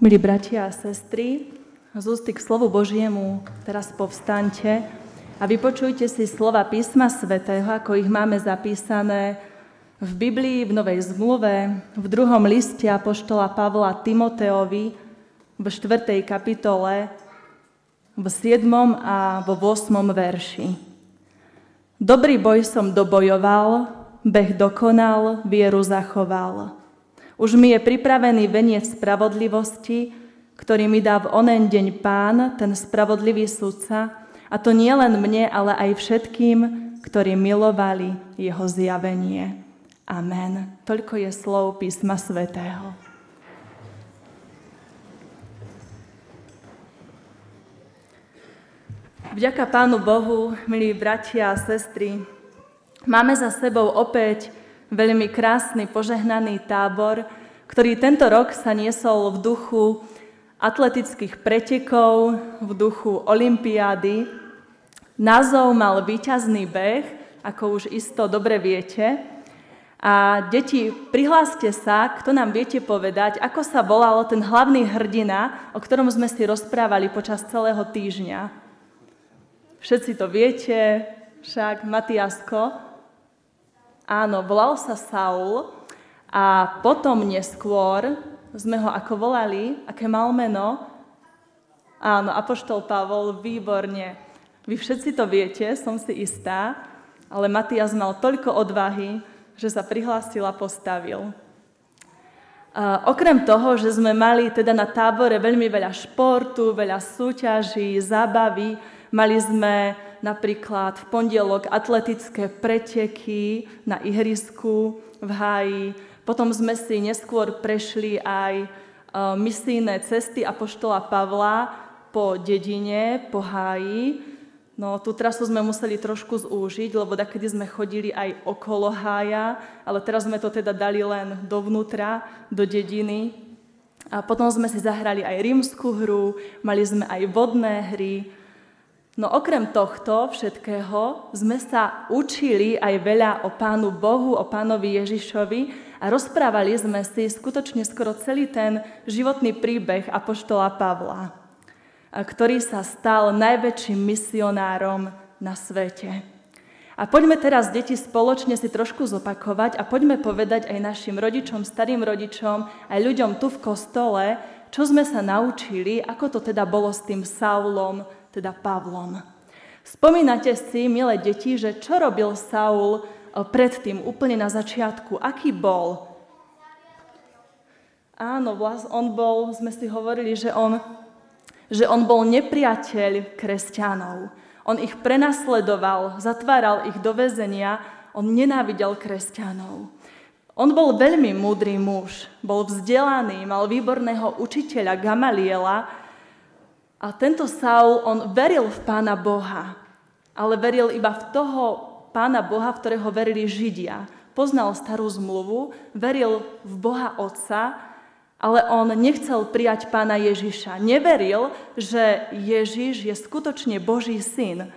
Milí bratia a sestry, z ústy k slovu Božiemu teraz povstaňte a vypočujte si slova písma svätého, ako ich máme zapísané v Biblii, v Novej zmluve, v druhom liste Apoštola Pavla Timoteovi, v 4. kapitole, v 7. a vo 8. verši. Dobrý boj som dobojoval, beh dokonal, vieru zachoval. Už mi je pripravený veniec spravodlivosti, ktorý mi dá v onen deň pán, ten spravodlivý sudca, a to nie len mne, ale aj všetkým, ktorí milovali jeho zjavenie. Amen. Toľko je slov písma svätého. Vďaka Pánu Bohu, milí bratia a sestry, máme za sebou opäť veľmi krásny, požehnaný tábor, ktorý tento rok sa niesol v duchu atletických pretekov, v duchu olympiády. Názov mal výťazný beh, ako už isto dobre viete. A deti, prihláste sa, kto nám viete povedať, ako sa volalo ten hlavný hrdina, o ktorom sme si rozprávali počas celého týždňa. Všetci to viete, však Matiasko, Áno, volal sa Saul a potom neskôr sme ho ako volali, aké mal meno? Áno, Apoštol Pavol, výborne. Vy všetci to viete, som si istá, ale Matias mal toľko odvahy, že sa prihlásil a postavil. A okrem toho, že sme mali teda na tábore veľmi veľa športu, veľa súťaží, zábavy, mali sme napríklad v pondelok atletické preteky na ihrisku v háji. Potom sme si neskôr prešli aj e, misijné cesty Apoštola Pavla po dedine, po háji. No, tú trasu sme museli trošku zúžiť, lebo takedy sme chodili aj okolo hája, ale teraz sme to teda dali len dovnútra, do dediny. A potom sme si zahrali aj rímsku hru, mali sme aj vodné hry, No okrem tohto všetkého sme sa učili aj veľa o Pánu Bohu, o Pánovi Ježišovi a rozprávali sme si skutočne skoro celý ten životný príbeh Apoštola Pavla, ktorý sa stal najväčším misionárom na svete. A poďme teraz, deti, spoločne si trošku zopakovať a poďme povedať aj našim rodičom, starým rodičom, aj ľuďom tu v kostole, čo sme sa naučili, ako to teda bolo s tým Saulom, teda Pavlom. Spomínate si, milé deti, že čo robil Saul predtým, úplne na začiatku? Aký bol? Áno, on bol, sme si hovorili, že on, že on bol nepriateľ kresťanov. On ich prenasledoval, zatváral ich do väzenia, on nenávidel kresťanov. On bol veľmi múdry muž, bol vzdelaný, mal výborného učiteľa Gamaliela, a tento Saul, on veril v Pána Boha, ale veril iba v toho Pána Boha, v ktorého verili Židia. Poznal starú zmluvu, veril v Boha Otca, ale on nechcel prijať pána Ježiša. Neveril, že Ježiš je skutočne Boží syn.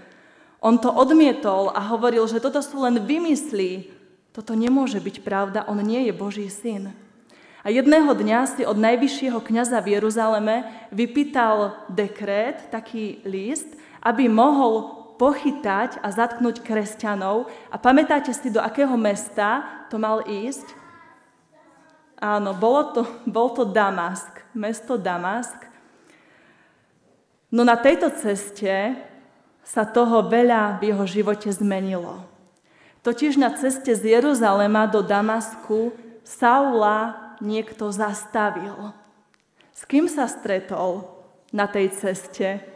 On to odmietol a hovoril, že toto sú len vymysly. Toto nemôže byť pravda, on nie je Boží syn. A jedného dňa si od najvyššieho kňaza v Jeruzaleme vypýtal dekrét, taký list, aby mohol pochytať a zatknúť kresťanov. A pamätáte si, do akého mesta to mal ísť? Áno, bolo to, bol to Damask, mesto Damask. No na tejto ceste sa toho veľa v jeho živote zmenilo. Totiž na ceste z Jeruzalema do Damasku Saula niekto zastavil. S kým sa stretol na tej ceste?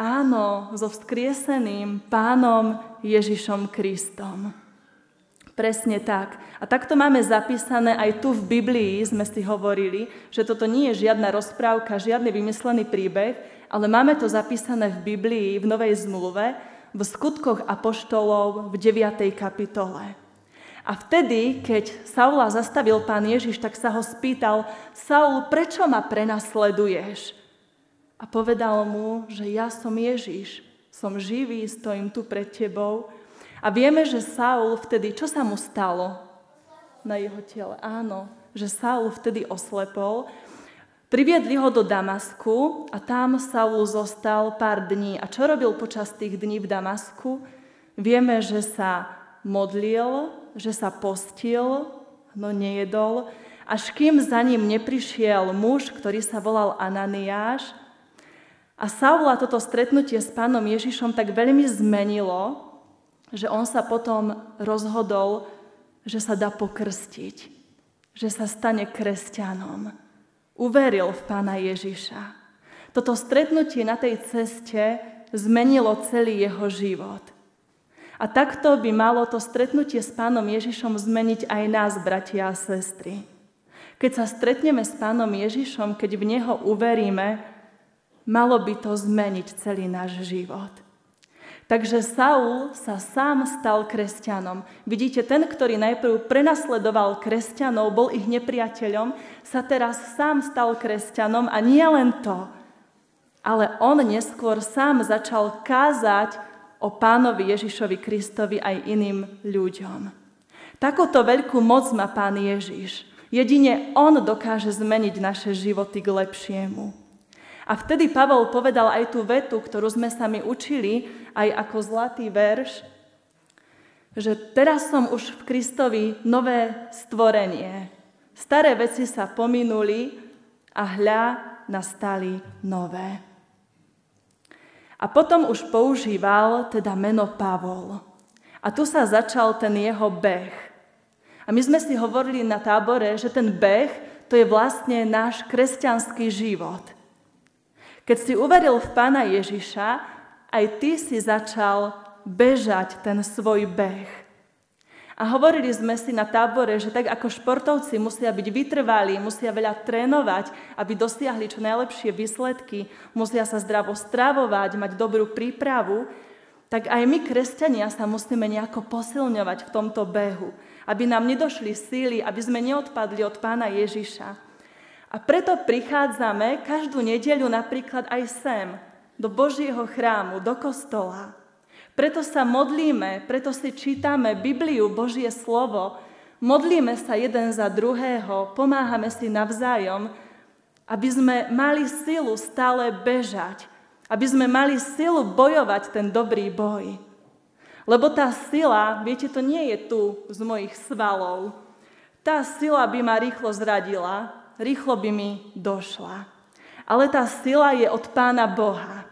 Áno, so vzkrieseným pánom Ježišom Kristom. Presne tak. A takto máme zapísané aj tu v Biblii, sme si hovorili, že toto nie je žiadna rozprávka, žiadny vymyslený príbeh, ale máme to zapísané v Biblii, v Novej zmluve, v skutkoch apoštolov v 9. kapitole. A vtedy, keď Saula zastavil pán Ježiš, tak sa ho spýtal, Saul, prečo ma prenasleduješ? A povedal mu, že ja som Ježiš, som živý, stojím tu pred tebou. A vieme, že Saul vtedy, čo sa mu stalo na jeho tele? Áno, že Saul vtedy oslepol. Priviedli ho do Damasku a tam Saul zostal pár dní. A čo robil počas tých dní v Damasku? Vieme, že sa modlil, že sa postil, no nejedol, až kým za ním neprišiel muž, ktorý sa volal Ananiáš. A Saula toto stretnutie s pánom Ježišom tak veľmi zmenilo, že on sa potom rozhodol, že sa dá pokrstiť, že sa stane kresťanom uveril v pána Ježiša. Toto stretnutie na tej ceste zmenilo celý jeho život. A takto by malo to stretnutie s pánom Ježišom zmeniť aj nás, bratia a sestry. Keď sa stretneme s pánom Ježišom, keď v Neho uveríme, malo by to zmeniť celý náš život. Takže Saul sa sám stal kresťanom. Vidíte, ten, ktorý najprv prenasledoval kresťanov, bol ich nepriateľom, sa teraz sám stal kresťanom a nie len to, ale on neskôr sám začal kázať o pánovi Ježišovi Kristovi aj iným ľuďom. Takúto veľkú moc má pán Ježiš. Jedine on dokáže zmeniť naše životy k lepšiemu. A vtedy Pavol povedal aj tú vetu, ktorú sme sa mi učili, aj ako zlatý verš, že teraz som už v Kristovi nové stvorenie. Staré veci sa pominuli a hľa nastali nové. A potom už používal teda meno Pavol. A tu sa začal ten jeho beh. A my sme si hovorili na tábore, že ten beh to je vlastne náš kresťanský život – keď si uveril v Pána Ježiša, aj ty si začal bežať ten svoj beh. A hovorili sme si na tábore, že tak ako športovci musia byť vytrvalí, musia veľa trénovať, aby dosiahli čo najlepšie výsledky, musia sa zdravo stravovať, mať dobrú prípravu, tak aj my, kresťania, sa musíme nejako posilňovať v tomto behu, aby nám nedošli síly, aby sme neodpadli od pána Ježiša. A preto prichádzame každú nedeľu napríklad aj sem, do Božieho chrámu, do kostola. Preto sa modlíme, preto si čítame Bibliu, Božie slovo, modlíme sa jeden za druhého, pomáhame si navzájom, aby sme mali silu stále bežať, aby sme mali silu bojovať ten dobrý boj. Lebo tá sila, viete, to nie je tu z mojich svalov. Tá sila by ma rýchlo zradila, rýchlo by mi došla. Ale tá sila je od Pána Boha.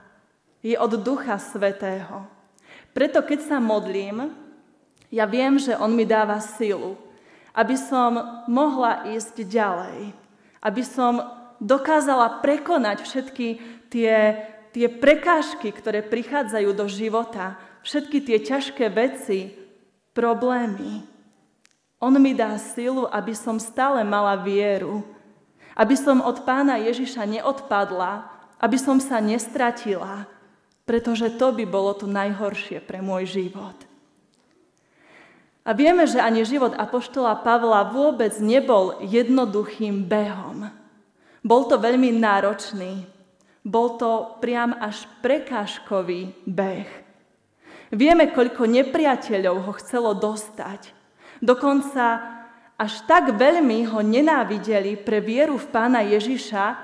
Je od Ducha Svetého. Preto keď sa modlím, ja viem, že On mi dáva silu, aby som mohla ísť ďalej. Aby som dokázala prekonať všetky tie, tie prekážky, ktoré prichádzajú do života, všetky tie ťažké veci, problémy. On mi dá silu, aby som stále mala vieru, aby som od pána Ježiša neodpadla, aby som sa nestratila, pretože to by bolo to najhoršie pre môj život. A vieme, že ani život apoštola Pavla vôbec nebol jednoduchým behom. Bol to veľmi náročný, bol to priam až prekážkový beh. Vieme, koľko nepriateľov ho chcelo dostať. Dokonca až tak veľmi ho nenávideli pre vieru v pána Ježiša,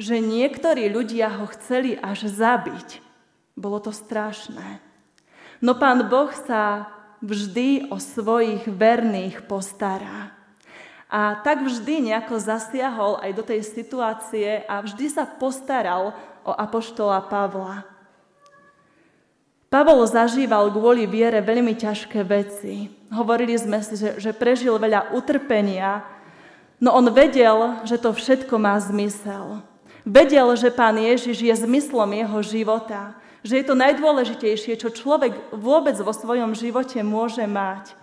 že niektorí ľudia ho chceli až zabiť. Bolo to strašné. No pán Boh sa vždy o svojich verných postará. A tak vždy nejako zasiahol aj do tej situácie a vždy sa postaral o apoštola Pavla. Pavol zažíval kvôli viere veľmi ťažké veci. Hovorili sme si, že, že prežil veľa utrpenia, no on vedel, že to všetko má zmysel. Vedel, že pán Ježiš je zmyslom jeho života, že je to najdôležitejšie, čo človek vôbec vo svojom živote môže mať.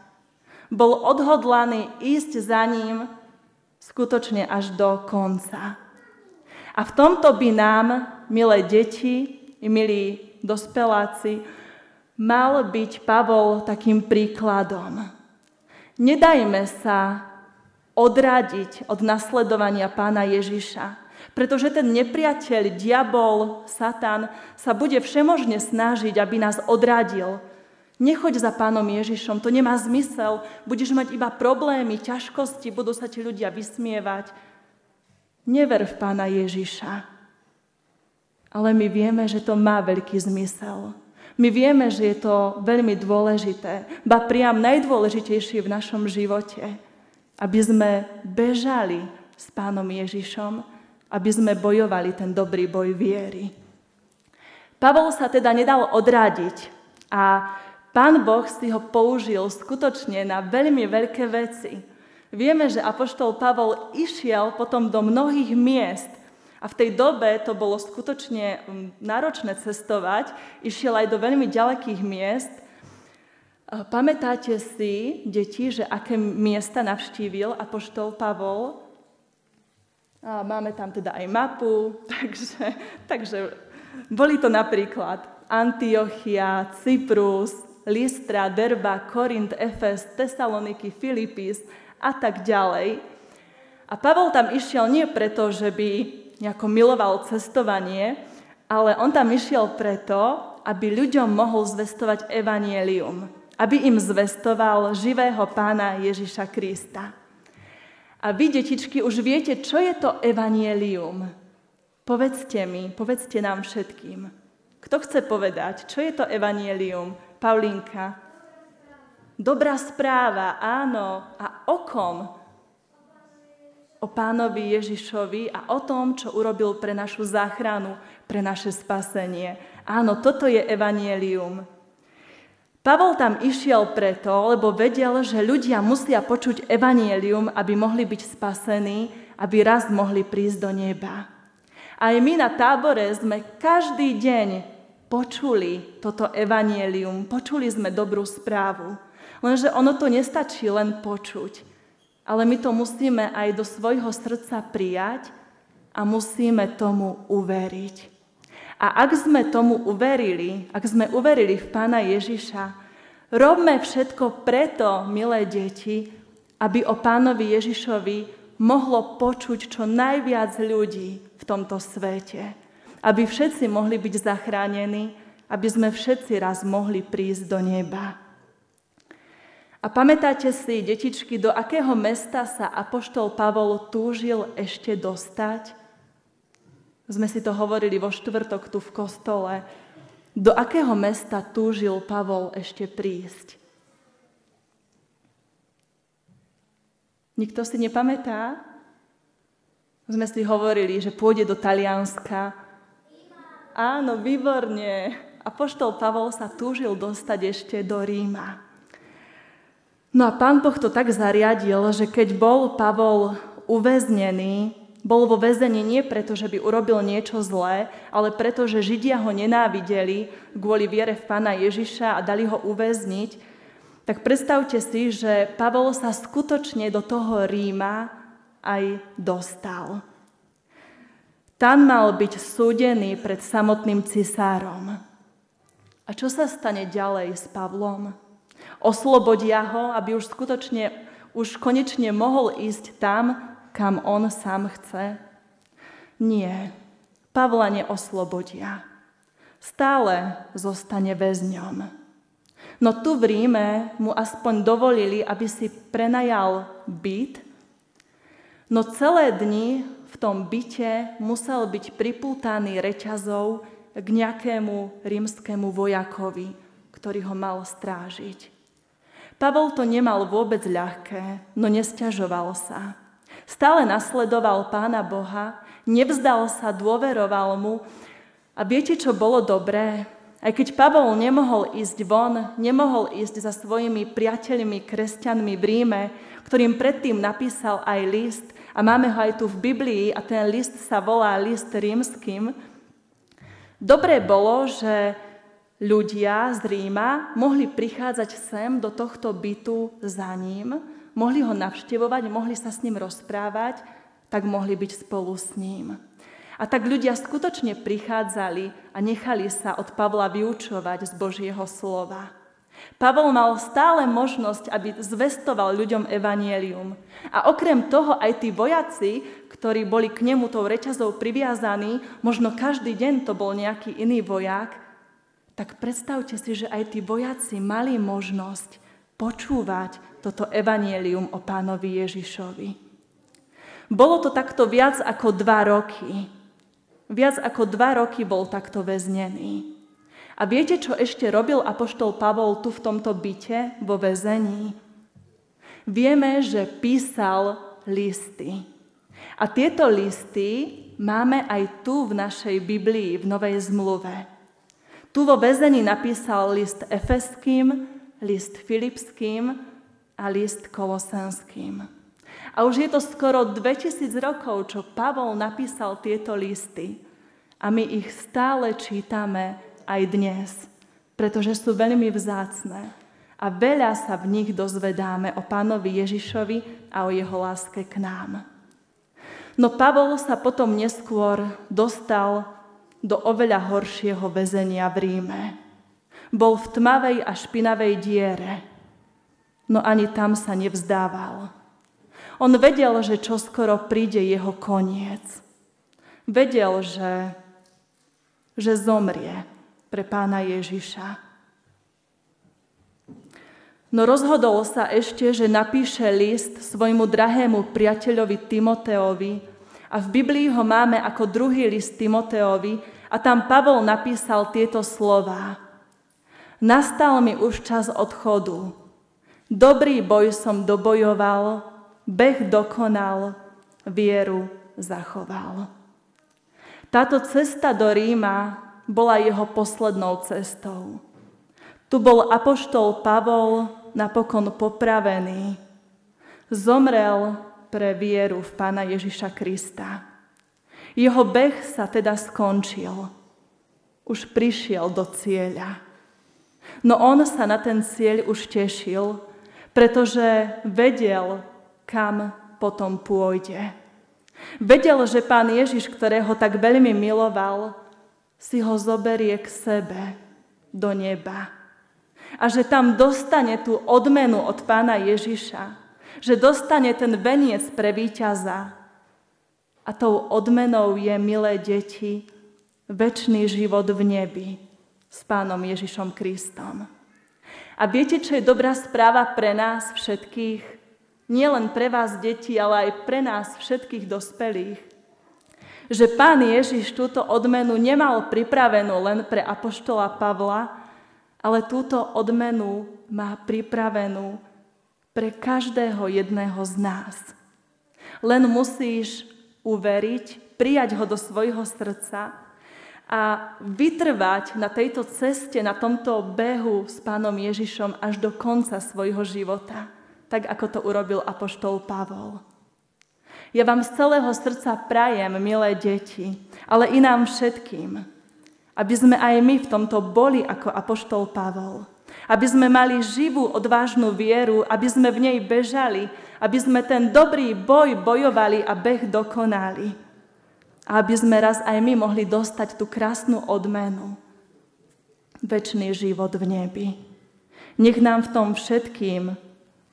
Bol odhodlaný ísť za ním skutočne až do konca. A v tomto by nám, milé deti milí dospeláci, mal byť Pavol takým príkladom. Nedajme sa odradiť od nasledovania pána Ježiša, pretože ten nepriateľ, diabol, Satan sa bude všemožne snažiť, aby nás odradil. Nechoď za pánom Ježišom, to nemá zmysel, budeš mať iba problémy, ťažkosti, budú sa ti ľudia vysmievať. Never v pána Ježiša. Ale my vieme, že to má veľký zmysel. My vieme, že je to veľmi dôležité, ba priam najdôležitejšie v našom živote, aby sme bežali s pánom Ježišom, aby sme bojovali ten dobrý boj viery. Pavol sa teda nedal odrádiť a pán Boh si ho použil skutočne na veľmi veľké veci. Vieme, že apoštol Pavol išiel potom do mnohých miest, a v tej dobe to bolo skutočne náročné cestovať. Išiel aj do veľmi ďalekých miest. Pamätáte si, deti, že aké miesta navštívil apoštol Pavol? A máme tam teda aj mapu, takže, takže boli to napríklad Antiochia, Cyprus, Listra, Derba, Korint, Efes, Tesaloniky, Filipis a tak ďalej. A Pavol tam išiel nie preto, že by nejako miloval cestovanie, ale on tam išiel preto, aby ľuďom mohol zvestovať evanielium, aby im zvestoval živého pána Ježiša Krista. A vy, detičky, už viete, čo je to evanielium. Povedzte mi, povedzte nám všetkým. Kto chce povedať, čo je to evanielium? Paulinka. Dobrá správa, áno. A o kom? O pánovi Ježišovi a o tom, čo urobil pre našu záchranu, pre naše spasenie. Áno, toto je evanielium. Pavol tam išiel preto, lebo vedel, že ľudia musia počuť evanielium, aby mohli byť spasení, aby raz mohli prísť do neba. Aj my na tábore sme každý deň počuli toto evanielium, počuli sme dobrú správu. Lenže ono to nestačí len počuť ale my to musíme aj do svojho srdca prijať a musíme tomu uveriť. A ak sme tomu uverili, ak sme uverili v Pána Ježiša, robme všetko preto, milé deti, aby o Pánovi Ježišovi mohlo počuť čo najviac ľudí v tomto svete. Aby všetci mohli byť zachránení, aby sme všetci raz mohli prísť do neba. A pamätáte si, detičky, do akého mesta sa Apoštol Pavol túžil ešte dostať? Sme si to hovorili vo štvrtok tu v kostole. Do akého mesta túžil Pavol ešte prísť? Nikto si nepamätá? Sme si hovorili, že pôjde do Talianska. Áno, výborne. Apoštol Pavol sa túžil dostať ešte do Ríma. No a pán Boh to tak zariadil, že keď bol Pavol uväznený, bol vo väzení nie preto, že by urobil niečo zlé, ale preto, že Židia ho nenávideli kvôli viere v pána Ježiša a dali ho uväzniť, tak predstavte si, že Pavol sa skutočne do toho Ríma aj dostal. Tam mal byť súdený pred samotným cisárom. A čo sa stane ďalej s Pavlom? Oslobodia ho, aby už skutočne, už konečne mohol ísť tam, kam on sám chce? Nie, Pavla neoslobodia. Stále zostane väzňom. No tu v Ríme mu aspoň dovolili, aby si prenajal byt, no celé dni v tom byte musel byť pripútaný reťazou k nejakému rímskému vojakovi, ktorý ho mal strážiť. Pavol to nemal vôbec ľahké, no nesťažoval sa. Stále nasledoval Pána Boha, nevzdal sa, dôveroval mu a viete, čo bolo dobré? Aj keď Pavol nemohol ísť von, nemohol ísť za svojimi priateľmi, kresťanmi v Ríme, ktorým predtým napísal aj list, a máme ho aj tu v Biblii, a ten list sa volá list rímským, dobré bolo, že ľudia z Ríma mohli prichádzať sem do tohto bytu za ním, mohli ho navštevovať, mohli sa s ním rozprávať, tak mohli byť spolu s ním. A tak ľudia skutočne prichádzali a nechali sa od Pavla vyučovať z Božieho slova. Pavol mal stále možnosť, aby zvestoval ľuďom evanielium. A okrem toho aj tí vojaci, ktorí boli k nemu tou reťazou priviazaní, možno každý deň to bol nejaký iný vojak, tak predstavte si, že aj tí vojaci mali možnosť počúvať toto evanielium o pánovi Ježišovi. Bolo to takto viac ako dva roky. Viac ako dva roky bol takto väznený. A viete, čo ešte robil apoštol Pavol tu v tomto byte, vo väzení? Vieme, že písal listy. A tieto listy máme aj tu v našej Biblii, v Novej zmluve. Tu vo väzení napísal list Efeským, list Filipským a list Kolosenským. A už je to skoro 2000 rokov, čo Pavol napísal tieto listy. A my ich stále čítame aj dnes, pretože sú veľmi vzácne. A veľa sa v nich dozvedáme o pánovi Ježišovi a o jeho láske k nám. No Pavol sa potom neskôr dostal do oveľa horšieho väzenia v Ríme. Bol v tmavej a špinavej diere, no ani tam sa nevzdával. On vedel, že čoskoro príde jeho koniec. Vedel, že, že zomrie pre pána Ježiša. No rozhodol sa ešte, že napíše list svojmu drahému priateľovi Timoteovi a v Biblii ho máme ako druhý list Timoteovi a tam Pavol napísal tieto slova. Nastal mi už čas odchodu. Dobrý boj som dobojoval, beh dokonal, vieru zachoval. Táto cesta do Ríma bola jeho poslednou cestou. Tu bol apoštol Pavol napokon popravený, zomrel pre vieru v Pána Ježiša Krista. Jeho beh sa teda skončil. Už prišiel do cieľa. No on sa na ten cieľ už tešil, pretože vedel, kam potom pôjde. Vedel, že pán Ježiš, ktorého tak veľmi miloval, si ho zoberie k sebe do neba a že tam dostane tú odmenu od pána Ježiša, že dostane ten veniec pre víťaza. A tou odmenou je, milé deti, väčší život v nebi s pánom Ježišom Kristom. A viete, čo je dobrá správa pre nás všetkých? Nie len pre vás, deti, ale aj pre nás všetkých dospelých. Že pán Ježiš túto odmenu nemal pripravenú len pre apoštola Pavla, ale túto odmenu má pripravenú pre každého jedného z nás. Len musíš uveriť, prijať ho do svojho srdca a vytrvať na tejto ceste, na tomto behu s pánom Ježišom až do konca svojho života, tak ako to urobil apoštol Pavol. Ja vám z celého srdca prajem, milé deti, ale i nám všetkým, aby sme aj my v tomto boli ako apoštol Pavol. Aby sme mali živú, odvážnu vieru, aby sme v nej bežali, aby sme ten dobrý boj bojovali a beh dokonali. A aby sme raz aj my mohli dostať tú krásnu odmenu. Večný život v nebi. Nech nám v tom všetkým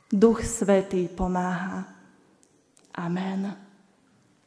Duch Svetý pomáha. Amen.